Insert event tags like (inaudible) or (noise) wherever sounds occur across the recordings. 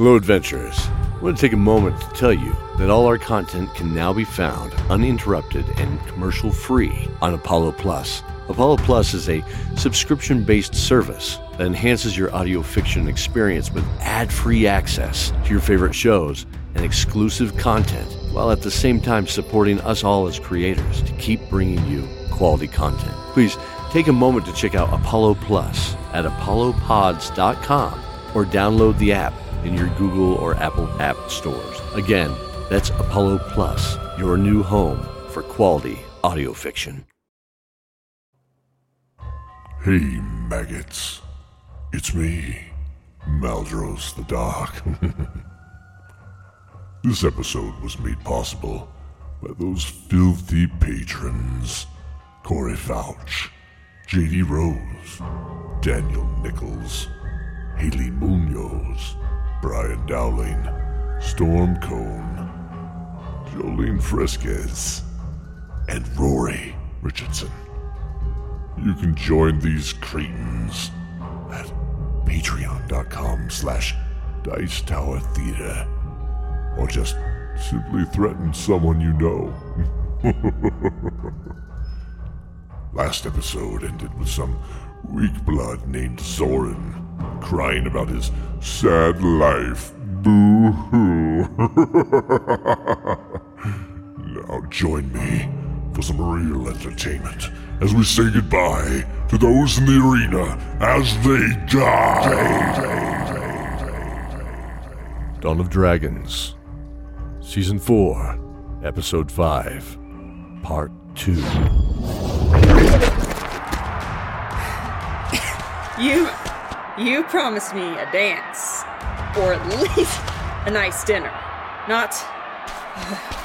Hello, adventurers. I want to take a moment to tell you that all our content can now be found uninterrupted and commercial free on Apollo Plus. Apollo Plus is a subscription based service that enhances your audio fiction experience with ad free access to your favorite shows and exclusive content, while at the same time supporting us all as creators to keep bringing you quality content. Please take a moment to check out Apollo Plus at apollopods.com or download the app in your Google or Apple app stores. Again, that's Apollo Plus, your new home for quality audio fiction. Hey, maggots. It's me, Maldros the Dark. (laughs) this episode was made possible by those filthy patrons Corey Fouch, JD Rose, Daniel Nichols, Haley Munoz, Brian Dowling, Storm Cohn, Jolene Fresquez, and Rory Richardson. You can join these cretins at patreon.com slash dice tower theater or just simply threaten someone you know. (laughs) Last episode ended with some weak blood named Zoran crying about his sad life. Boo hoo. (laughs) now join me for some real entertainment as we say goodbye to those in the arena as they die. Dawn of Dragons, Season 4, Episode 5, Part 2. You you promised me a dance. Or at least (laughs) a nice dinner. Not uh,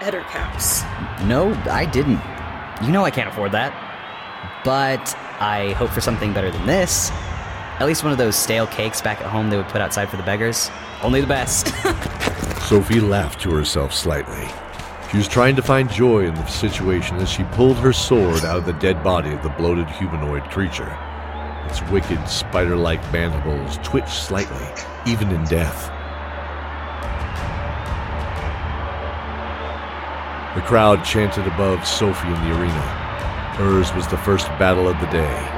Ettercaps. No, I didn't. You know I can't afford that. But I hope for something better than this. At least one of those stale cakes back at home they would put outside for the beggars. Only the best. (laughs) Sophie laughed to herself slightly. She was trying to find joy in the situation as she pulled her sword out of the dead body of the bloated humanoid creature. Its wicked, spider like mandibles twitched slightly, even in death. The crowd chanted above Sophie in the arena. Hers was the first battle of the day.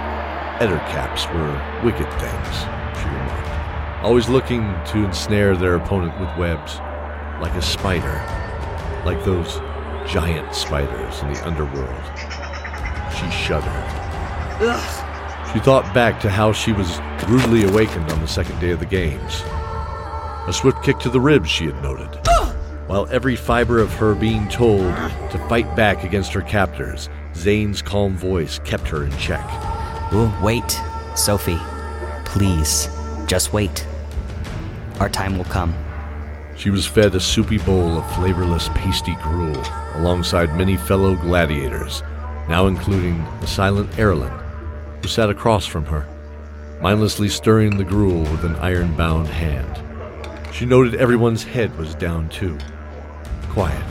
Ettercaps were wicked things, she remarked, always looking to ensnare their opponent with webs, like a spider, like those giant spiders in the underworld. She shuddered. Ugh. She thought back to how she was rudely awakened on the second day of the games. A swift kick to the ribs, she had noted. While every fiber of her being told to fight back against her captors, Zane's calm voice kept her in check. Ooh, wait. Sophie, please, just wait. Our time will come. She was fed a soupy bowl of flavorless pasty gruel alongside many fellow gladiators, now including the silent Erlin, who sat across from her, mindlessly stirring the gruel with an iron bound hand. She noted everyone's head was down too. Quiet.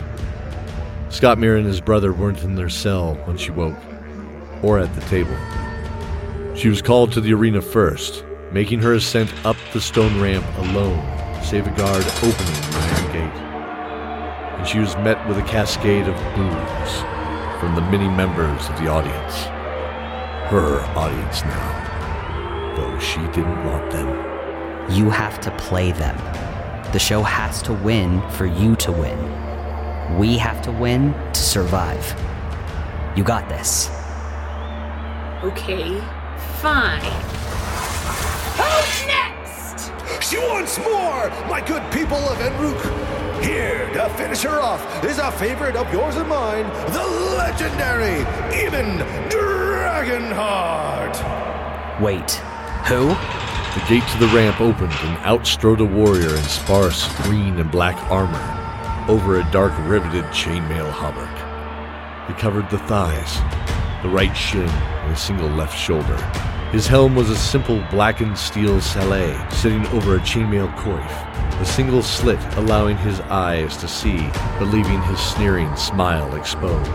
Scottmere and his brother weren't in their cell when she woke, or at the table. She was called to the arena first, making her ascent up the stone ramp alone, save a guard opening the iron gate. And she was met with a cascade of boos from the many members of the audience. Her audience now, though she didn't want them. You have to play them. The show has to win for you to win. We have to win to survive. You got this. Okay, fine. Who's next? She wants more, my good people of Enruk. Here to finish her off is a favorite of yours and mine, the legendary Eben Dragonheart. Wait, who? The gate to the ramp opened, and out strode a warrior in sparse green and black armor over a dark riveted chainmail hauberk. He covered the thighs, the right shin, and a single left shoulder. His helm was a simple blackened steel sallet sitting over a chainmail coif, a single slit allowing his eyes to see, but leaving his sneering smile exposed.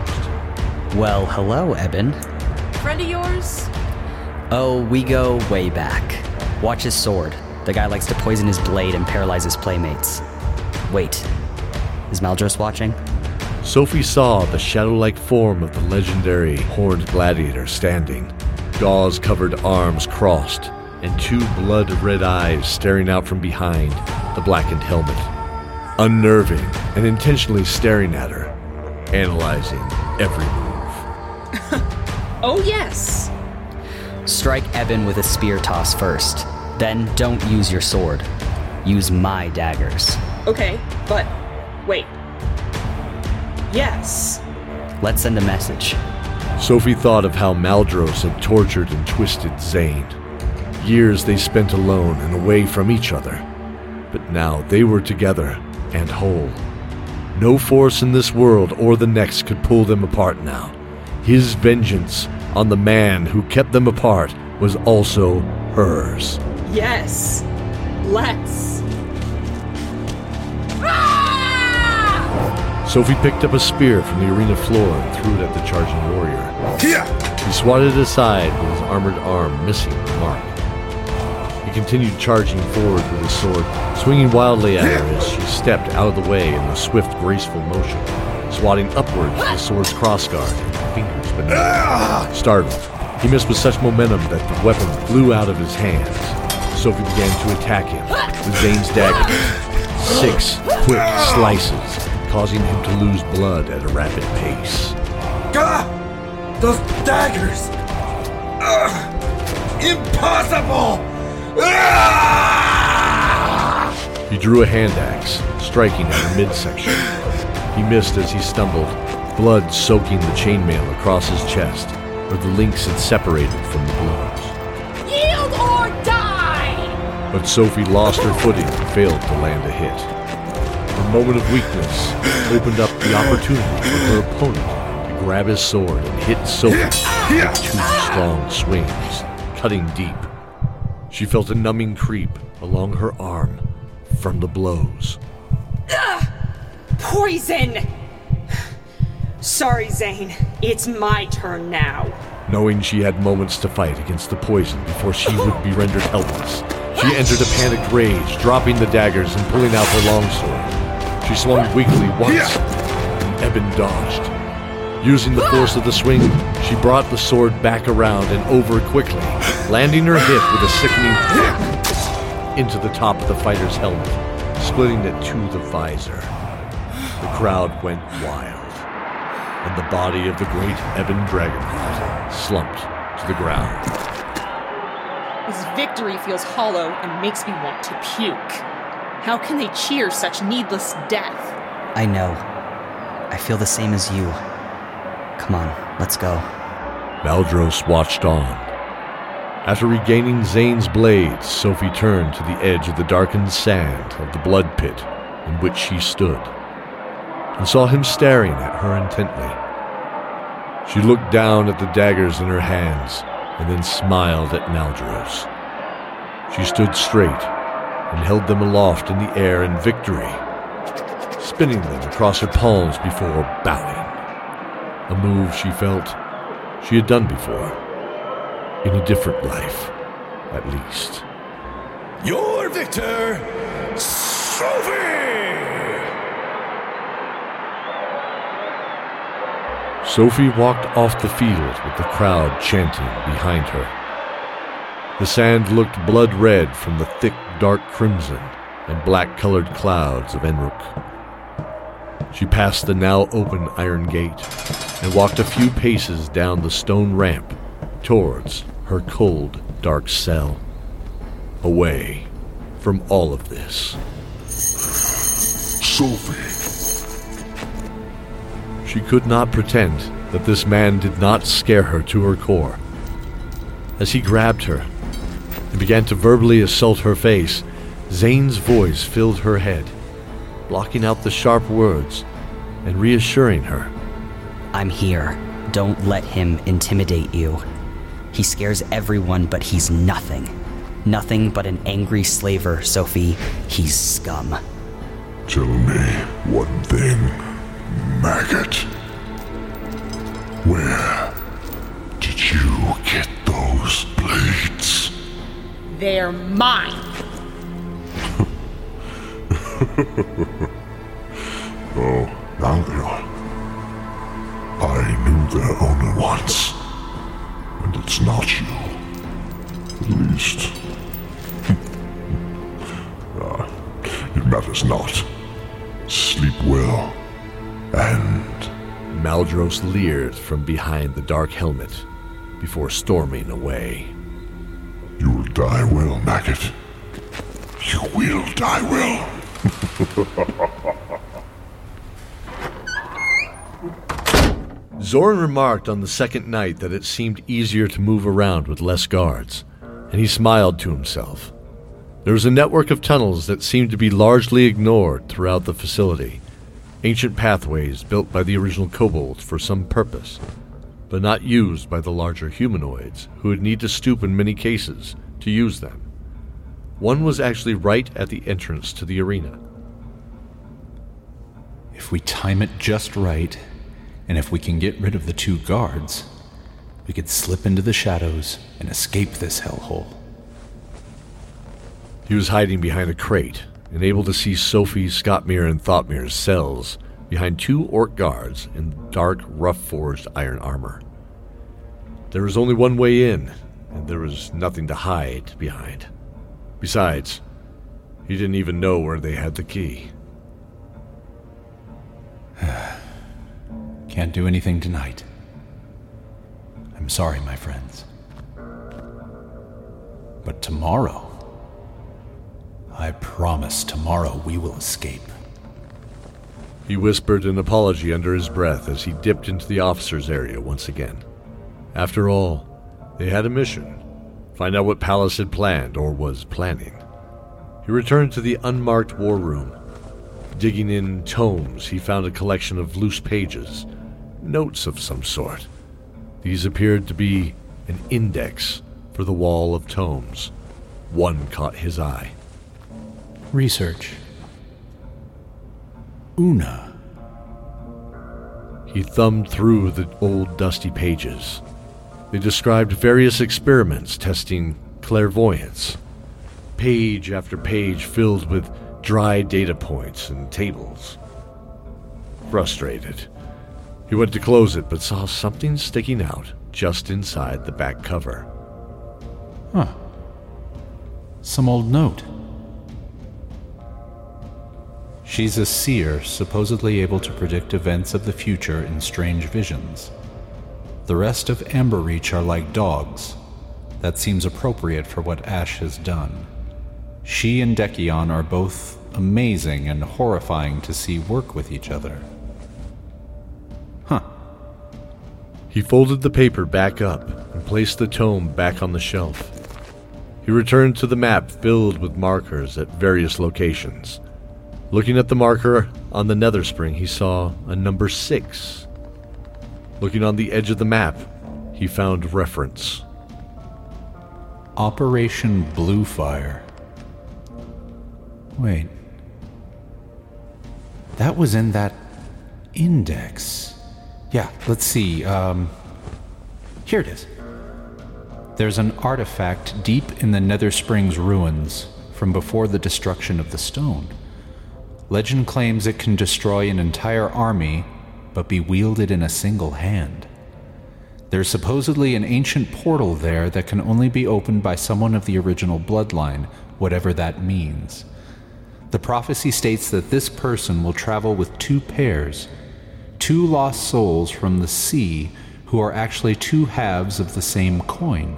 Well, hello, Eben. Friend of yours? Oh, we go way back. Watch his sword. The guy likes to poison his blade and paralyze his playmates. Wait, is Maldros watching? Sophie saw the shadow like form of the legendary horned gladiator standing, gauze covered arms crossed, and two blood red eyes staring out from behind the blackened helmet. Unnerving and intentionally staring at her, analyzing every move. (laughs) Oh, yes. Strike Eben with a spear toss first. Then don't use your sword. Use my daggers. Okay, but wait. Yes. Let's send a message. Sophie thought of how Maldros had tortured and twisted Zane. Years they spent alone and away from each other. But now they were together and whole. No force in this world or the next could pull them apart now. His vengeance on the man who kept them apart was also hers. Yes. Let's. Sophie picked up a spear from the arena floor and threw it at the charging warrior. He swatted it aside with his armored arm missing the mark. He continued charging forward with his sword, swinging wildly at her as she stepped out of the way in a swift, graceful motion, swatting upwards with the sword's crossguard fingers beneath. Startled, he missed with such momentum that the weapon flew out of his hands. Sophie began to attack him with Zane's dagger. Six quick slices, causing him to lose blood at a rapid pace. Gah! Those daggers! Ugh! Impossible! Ah! He drew a hand axe, striking at her midsection. He missed as he stumbled, blood soaking the chainmail across his chest, where the links had separated from the blows. Yield or die! But Sophie lost her footing and failed to land a hit. Her moment of weakness opened up the opportunity for her opponent to grab his sword and hit Sophie with two strong swings, cutting deep. She felt a numbing creep along her arm from the blows. Poison! Sorry, Zane. It's my turn now. Knowing she had moments to fight against the poison before she would be rendered helpless, she entered a panicked rage, dropping the daggers and pulling out her longsword. She swung weakly once, and Eben dodged. Using the force of the swing, she brought the sword back around and over quickly, landing her hit with a sickening thwack into the top of the fighter's helmet, splitting it to the visor. The crowd went wild, and the body of the great Eben Dragonheart slumped to the ground. His victory feels hollow and makes me want to puke. How can they cheer such needless death? I know. I feel the same as you. Come on, let's go. Maldros watched on. After regaining Zane's blades, Sophie turned to the edge of the darkened sand of the blood pit in which she stood, and saw him staring at her intently. She looked down at the daggers in her hands and then smiled at Maldros. She stood straight and held them aloft in the air in victory, spinning them across her palms before bowing. A move she felt she had done before, in a different life, at least. Your victor, Sophie! Sophie walked off the field with the crowd chanting behind her. The sand looked blood red from the thick, dark crimson and black colored clouds of Enruk. She passed the now open iron gate and walked a few paces down the stone ramp towards her cold, dark cell. Away from all of this. Sophie, She could not pretend that this man did not scare her to her core. As he grabbed her and began to verbally assault her face, Zane's voice filled her head, blocking out the sharp words and reassuring her. I'm here. Don't let him intimidate you. He scares everyone, but he's nothing. Nothing but an angry slaver, Sophie. He's scum. tell me one thing, maggot. Where did you get those blades? They're mine. (laughs) oh, now they are. I knew their owner once, and it's not you. At least. (laughs) ah, it matters not. Sleep well, and. Maldros leered from behind the dark helmet before storming away. You will die well, Maggot. You will die well. Zoran remarked on the second night that it seemed easier to move around with less guards, and he smiled to himself. There was a network of tunnels that seemed to be largely ignored throughout the facility, ancient pathways built by the original kobolds for some purpose, but not used by the larger humanoids who would need to stoop in many cases to use them. One was actually right at the entrance to the arena. If we time it just right, and if we can get rid of the two guards, we could slip into the shadows and escape this hellhole. He was hiding behind a crate and able to see Sophie, Scottmere, and Thoughtmere's cells behind two orc guards in dark, rough forged iron armor. There was only one way in, and there was nothing to hide behind. Besides, he didn't even know where they had the key. (sighs) Can't do anything tonight. I'm sorry, my friends. But tomorrow, I promise tomorrow we will escape. He whispered an apology under his breath as he dipped into the officers' area once again. After all, they had a mission find out what Pallas had planned or was planning. He returned to the unmarked war room. Digging in tomes, he found a collection of loose pages, notes of some sort. These appeared to be an index for the wall of tomes. One caught his eye. Research. Una. He thumbed through the old dusty pages. They described various experiments testing clairvoyance. Page after page filled with dry data points and tables. Frustrated, he went to close it but saw something sticking out just inside the back cover. Huh. Some old note. She's a seer, supposedly able to predict events of the future in strange visions. The rest of Amberreach are like dogs. That seems appropriate for what Ash has done. She and Decion are both amazing and horrifying to see work with each other. Huh. He folded the paper back up and placed the tome back on the shelf. He returned to the map filled with markers at various locations. Looking at the marker on the nether spring, he saw a number six Looking on the edge of the map, he found reference. Operation Bluefire. Wait. That was in that index. Yeah, let's see. Um, here it is. There's an artifact deep in the Nether Springs ruins from before the destruction of the stone. Legend claims it can destroy an entire army but be wielded in a single hand. There's supposedly an ancient portal there that can only be opened by someone of the original bloodline, whatever that means. The prophecy states that this person will travel with two pairs, two lost souls from the sea who are actually two halves of the same coin,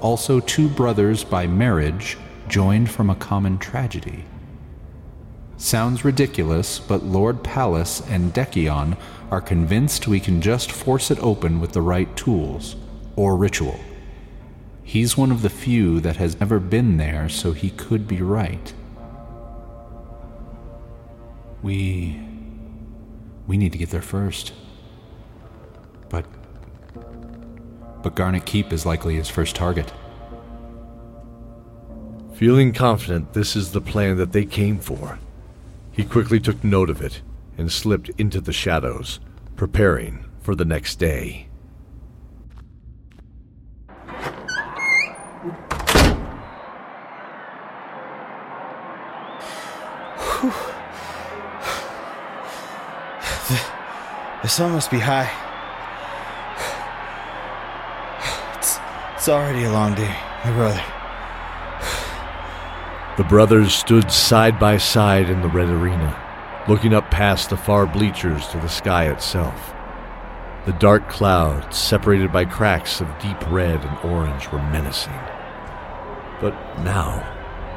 also two brothers by marriage joined from a common tragedy. Sounds ridiculous, but Lord Pallas and Decion are convinced we can just force it open with the right tools, or ritual. He's one of the few that has never been there, so he could be right. We. We need to get there first. But. But Garnet Keep is likely his first target. Feeling confident this is the plan that they came for, he quickly took note of it and slipped into the shadows, preparing for the next day. The sun must be high. It's, it's already a long day, my brother. The brothers stood side by side in the red arena, looking up past the far bleachers to the sky itself. The dark clouds, separated by cracks of deep red and orange, were menacing. But now,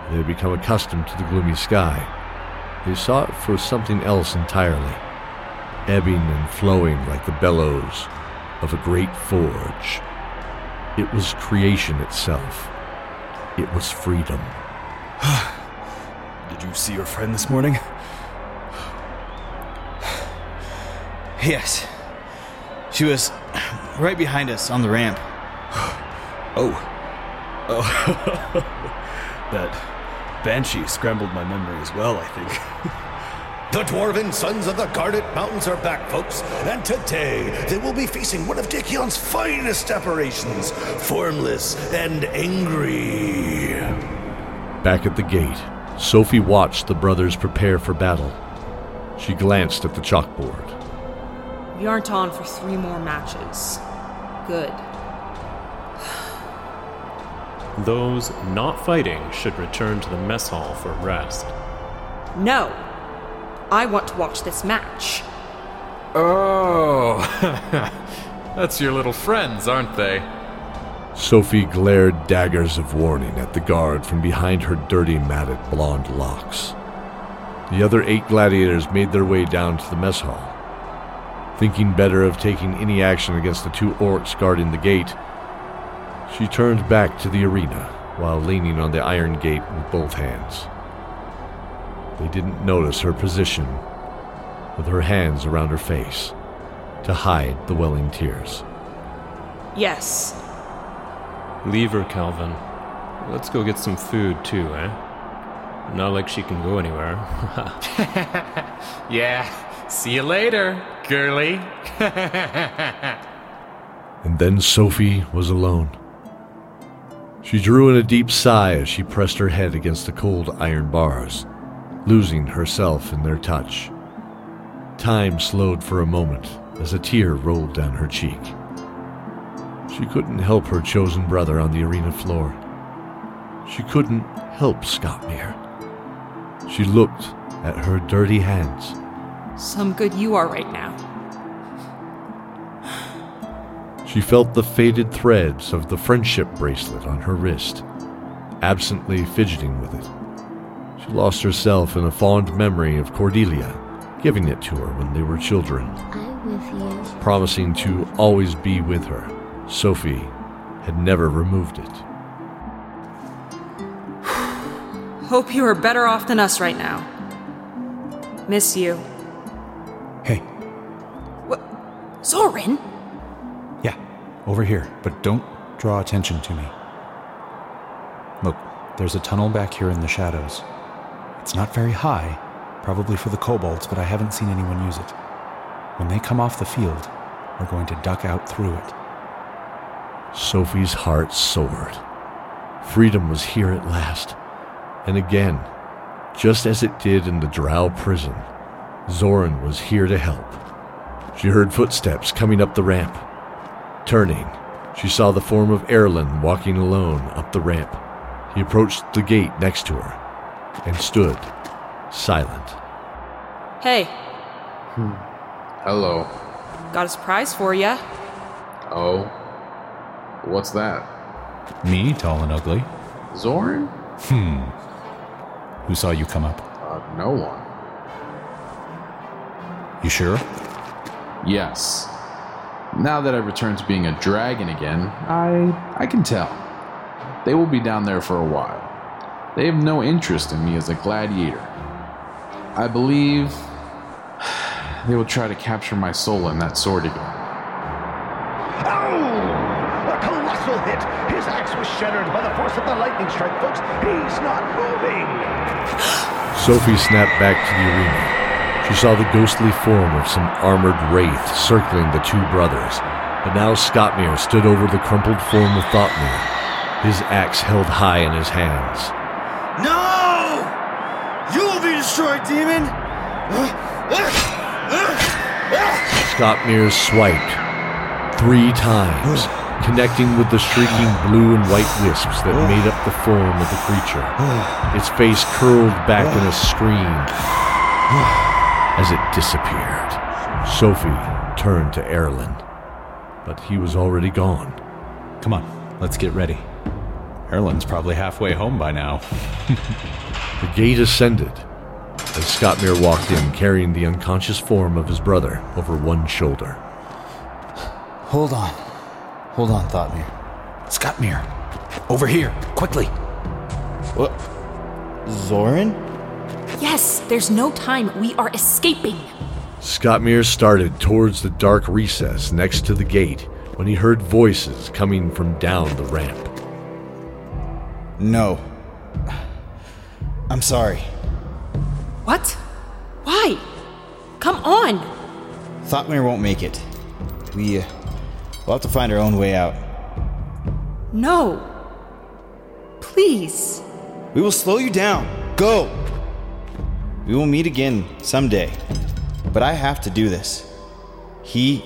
they had become accustomed to the gloomy sky. They saw it for something else entirely, ebbing and flowing like the bellows of a great forge. It was creation itself. It was freedom. (sighs) Did you see your friend this morning? (sighs) Yes. She was (sighs) right behind us on the ramp. Oh. Oh. (laughs) that banshee scrambled my memory as well, I think. (laughs) The dwarven sons of the Garnet Mountains are back, folks, and today they will be facing one of Decion's finest apparitions, formless and angry. Back at the gate, Sophie watched the brothers prepare for battle. She glanced at the chalkboard. We aren't on for three more matches. Good. (sighs) Those not fighting should return to the mess hall for rest. No. I want to watch this match. Oh, (laughs) that's your little friends, aren't they? Sophie glared daggers of warning at the guard from behind her dirty, matted blonde locks. The other eight gladiators made their way down to the mess hall. Thinking better of taking any action against the two orcs guarding the gate, she turned back to the arena while leaning on the iron gate with both hands. They didn't notice her position, with her hands around her face, to hide the welling tears. Yes. Leave her, Calvin. Let's go get some food, too, eh? Not like she can go anywhere. (laughs) Yeah, see you later, girly. (laughs) And then Sophie was alone. She drew in a deep sigh as she pressed her head against the cold iron bars, losing herself in their touch. Time slowed for a moment as a tear rolled down her cheek. She couldn't help her chosen brother on the arena floor. She couldn't help Scottmere. She looked at her dirty hands. Some good you are right now. She felt the faded threads of the friendship bracelet on her wrist, absently fidgeting with it. She lost herself in a fond memory of Cordelia giving it to her when they were children, I'm with you. promising to always be with her. Sophie had never removed it. (sighs) Hope you are better off than us right now. Miss you. Hey, What? Zoran? yeah, over here, but don't draw attention to me. Look, there's a tunnel back here in the shadows. It's not very high, probably for the kobolds, but I haven't seen anyone use it. When they come off the field, we're going to duck out through it. Sophie's heart soared. Freedom was here at last. And again, just as it did in the Drow prison, Zoran was here to help. She heard footsteps coming up the ramp. Turning, she saw the form of Erlin walking alone up the ramp. He approached the gate next to her and stood silent. Hey, hmm. Hello. got a surprise for ya. Oh. What's that? Me, tall and ugly. Zoran? Who saw you come up? Uh, no one. You sure? Yes. Now that I've returned to being a dragon again, I I can tell. They will be down there for a while. They have no interest in me as a gladiator. I believe (sighs) they will try to capture my soul in that sword again. Ow! A! His axe was shattered by the force of the lightning strike, folks. He's not moving! (gasps) Sophie snapped back to the arena. She saw the ghostly form of some armored wraith circling the two brothers. But now Scottmere stood over the crumpled form of Thoughtmere, his axe held high in his hands. No! You will be destroyed, demon! Scott Mears swiped three times, connecting with the shrieking blue and white wisps that oh. made up the form of the creature. Oh. Its face curled back in a oh. scream as it disappeared. Sophie turned to Erlen, but he was already gone. Come on, let's get ready. Erlen's probably halfway home by now. (laughs) The gate ascended as Scottmere walked in carrying the unconscious form of his brother over one shoulder. Hold on. Hold on, Thoughtmere. Scottmere, over here, quickly. What? Zoran? Yes, there's no time. We are escaping. Scottmere started towards the dark recess next to the gate when he heard voices coming from down the ramp. No. I'm sorry. What? Why? Come on! Thoughtmere won't make it. We, uh, we'll have to find our own way out. No. Please. We will slow you down. Go! We will meet again someday. But I have to do this. He.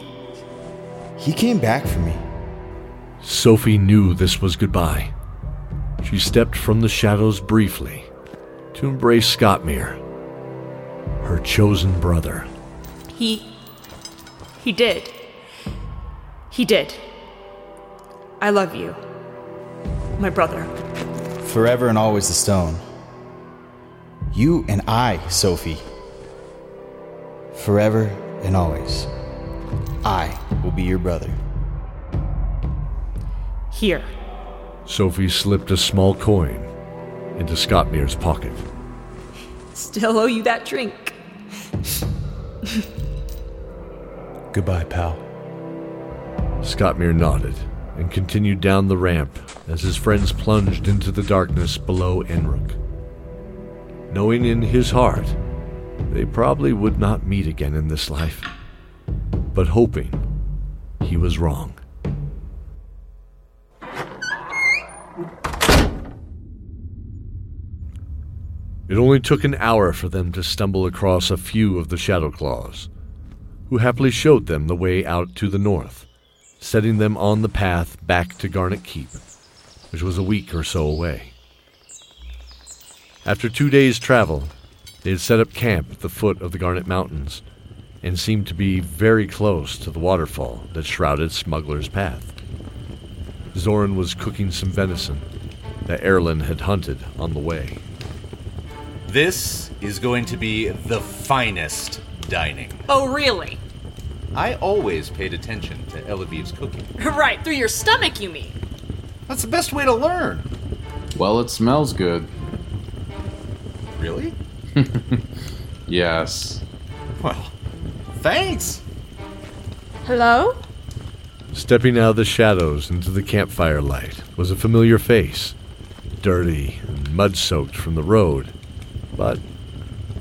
He came back for me. Sophie knew this was goodbye. She stepped from the shadows briefly to embrace Scottmere, her chosen brother. He. He did. He did. I love you. My brother. Forever and always the stone. You and I, Sophie. Forever and always. I will be your brother. Here. Sophie slipped a small coin into Scottmere's pocket. Still owe you that drink. Goodbye, pal. Scottmere nodded and continued down the ramp as his friends plunged into the darkness below Enruk. Knowing in his heart they probably would not meet again in this life, but hoping he was wrong. It only took an hour for them to stumble across a few of the Shadow Claws, who happily showed them the way out to the north, setting them on the path back to Garnet Keep, which was a week or so away. After two days' travel, they had set up camp at the foot of the Garnet Mountains and seemed to be very close to the waterfall that shrouded Smuggler's Path. Zoran was cooking some venison that Erlen had hunted on the way. This is going to be the finest dining. Oh, really? I always paid attention to Elaviv's cooking. (laughs) right, through your stomach, you mean? That's the best way to learn. Well, it smells good. Really? (laughs) Yes. Well, thanks. Hello? Stepping out of the shadows into the campfire light was a familiar face, dirty and mud soaked from the road, but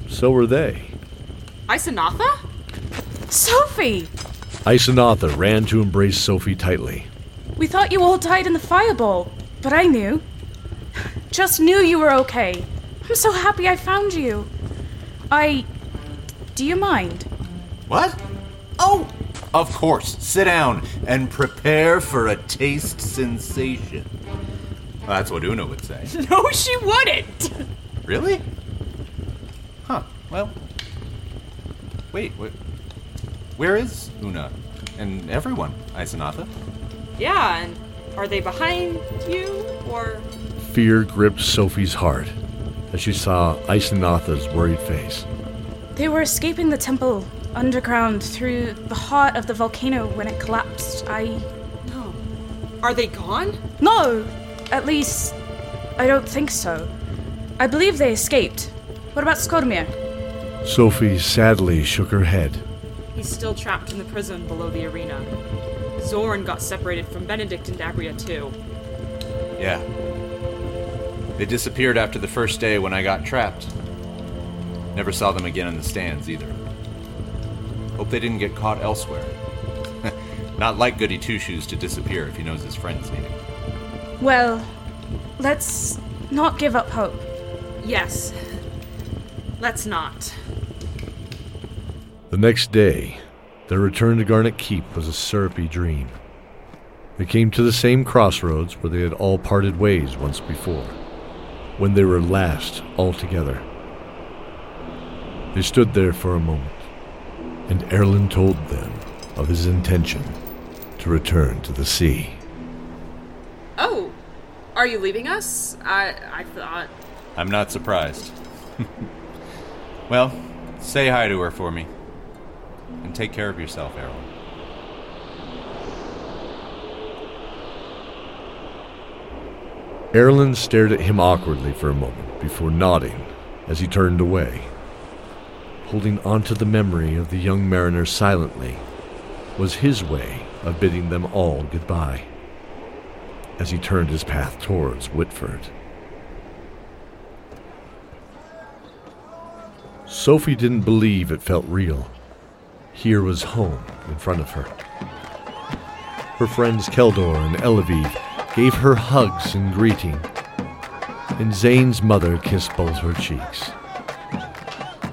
so were they. Isanatha? Sophie! Isanatha ran to embrace Sophie tightly. We thought you all died in the fireball, but I knew. Just knew you were okay. I'm so happy I found you. I. Do you mind? What? Oh, of course. Sit down and prepare for a taste sensation. That's what Una would say. (laughs) No, she wouldn't! Really? Huh. Well. Wait, wait. Where is Una? And everyone, Isanatha? Yeah, and are they behind you, or. Fear gripped Sophie's heart as she saw Isanatha's worried face. They were escaping the temple underground through the heart of the volcano when it collapsed. I. No. Are they gone? No! At least, I don't think so. I believe they escaped. What about Scottmere? Sophie sadly shook her head. He's still trapped in the prison below the arena. Zorn got separated from Benedict and Dagria, too. Yeah. They disappeared after the first day when I got trapped. Never saw them again in the stands either. Hope they didn't get caught elsewhere. (laughs) Not like Goody Two Shoes to disappear if he knows his friends need him. Well, let's not give up hope. Yes. Let's not. The next day, their return to Garnet Keep was a syrupy dream. They came to the same crossroads where they had all parted ways once before, when they were last all together. They stood there for a moment, and Erlen told them of his intention to return to the sea. Oh, are you leaving us? I I thought. I'm not surprised. (laughs) well, say hi to her for me. And take care of yourself, Errol. Erlen stared at him awkwardly for a moment before nodding as he turned away. Holding onto the memory of the young mariner silently was his way of bidding them all goodbye as he turned his path towards Whitford. Sophie didn't believe it felt real. Here was home in front of her. Her friends Keldor and Elaviv gave her hugs and greeting, and Zane's mother kissed both her cheeks.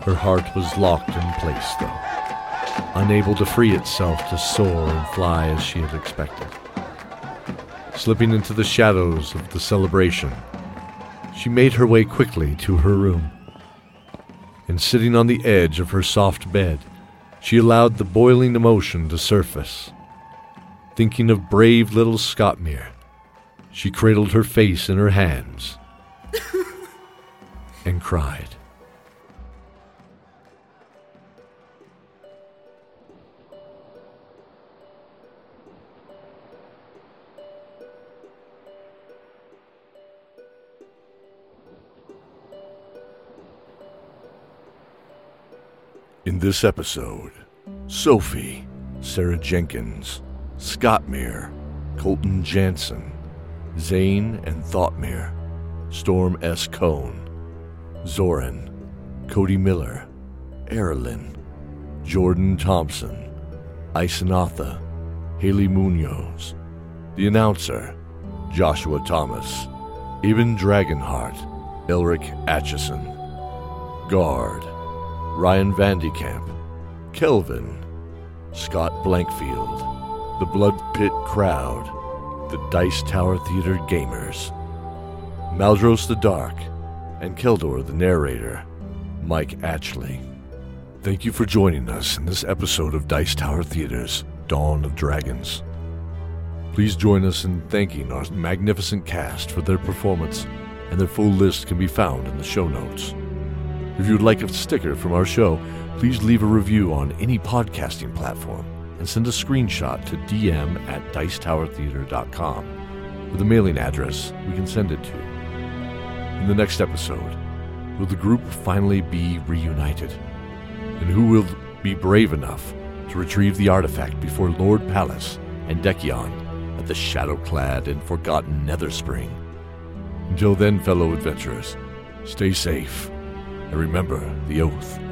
Her heart was locked in place, though, unable to free itself to soar and fly as she had expected. Slipping into the shadows of the celebration, she made her way quickly to her room. And sitting on the edge of her soft bed, she allowed the boiling emotion to surface. Thinking of brave little Scottmere, she cradled her face in her hands (laughs) and cried. In this episode, Sophie, Sarah Jenkins, Scottmere, Colton Jansen, Zane and Thoughtmere, Storm S. Cohn, Zoran, Cody Miller, Erlin, Jordan Thompson, Isanatha, Haley Munoz, the announcer, Joshua Thomas, Eben Dragonheart, Elric Atchison, Guard, Ryan Vandekamp, Kelvin, Scott Blankfield, the Blood Pit Crowd, the Dice Tower Theater Gamers, Maldros the Dark, and Keldor the narrator, Mike Atchley. Thank you for joining us in this episode of Dice Tower Theater's Dawn of Dragons. Please join us in thanking our magnificent cast for their performance, and their full list can be found in the show notes. If you would like a sticker from our show, please leave a review on any podcasting platform and send a screenshot to dm at dicetowertheater.com with a mailing address we can send it to. In the next episode, will the group finally be reunited? And who will be brave enough to retrieve the artifact before Lord Pallas and Decion at the shadow-clad and forgotten Netherspring? Until then, fellow adventurers, stay safe and remember the oath.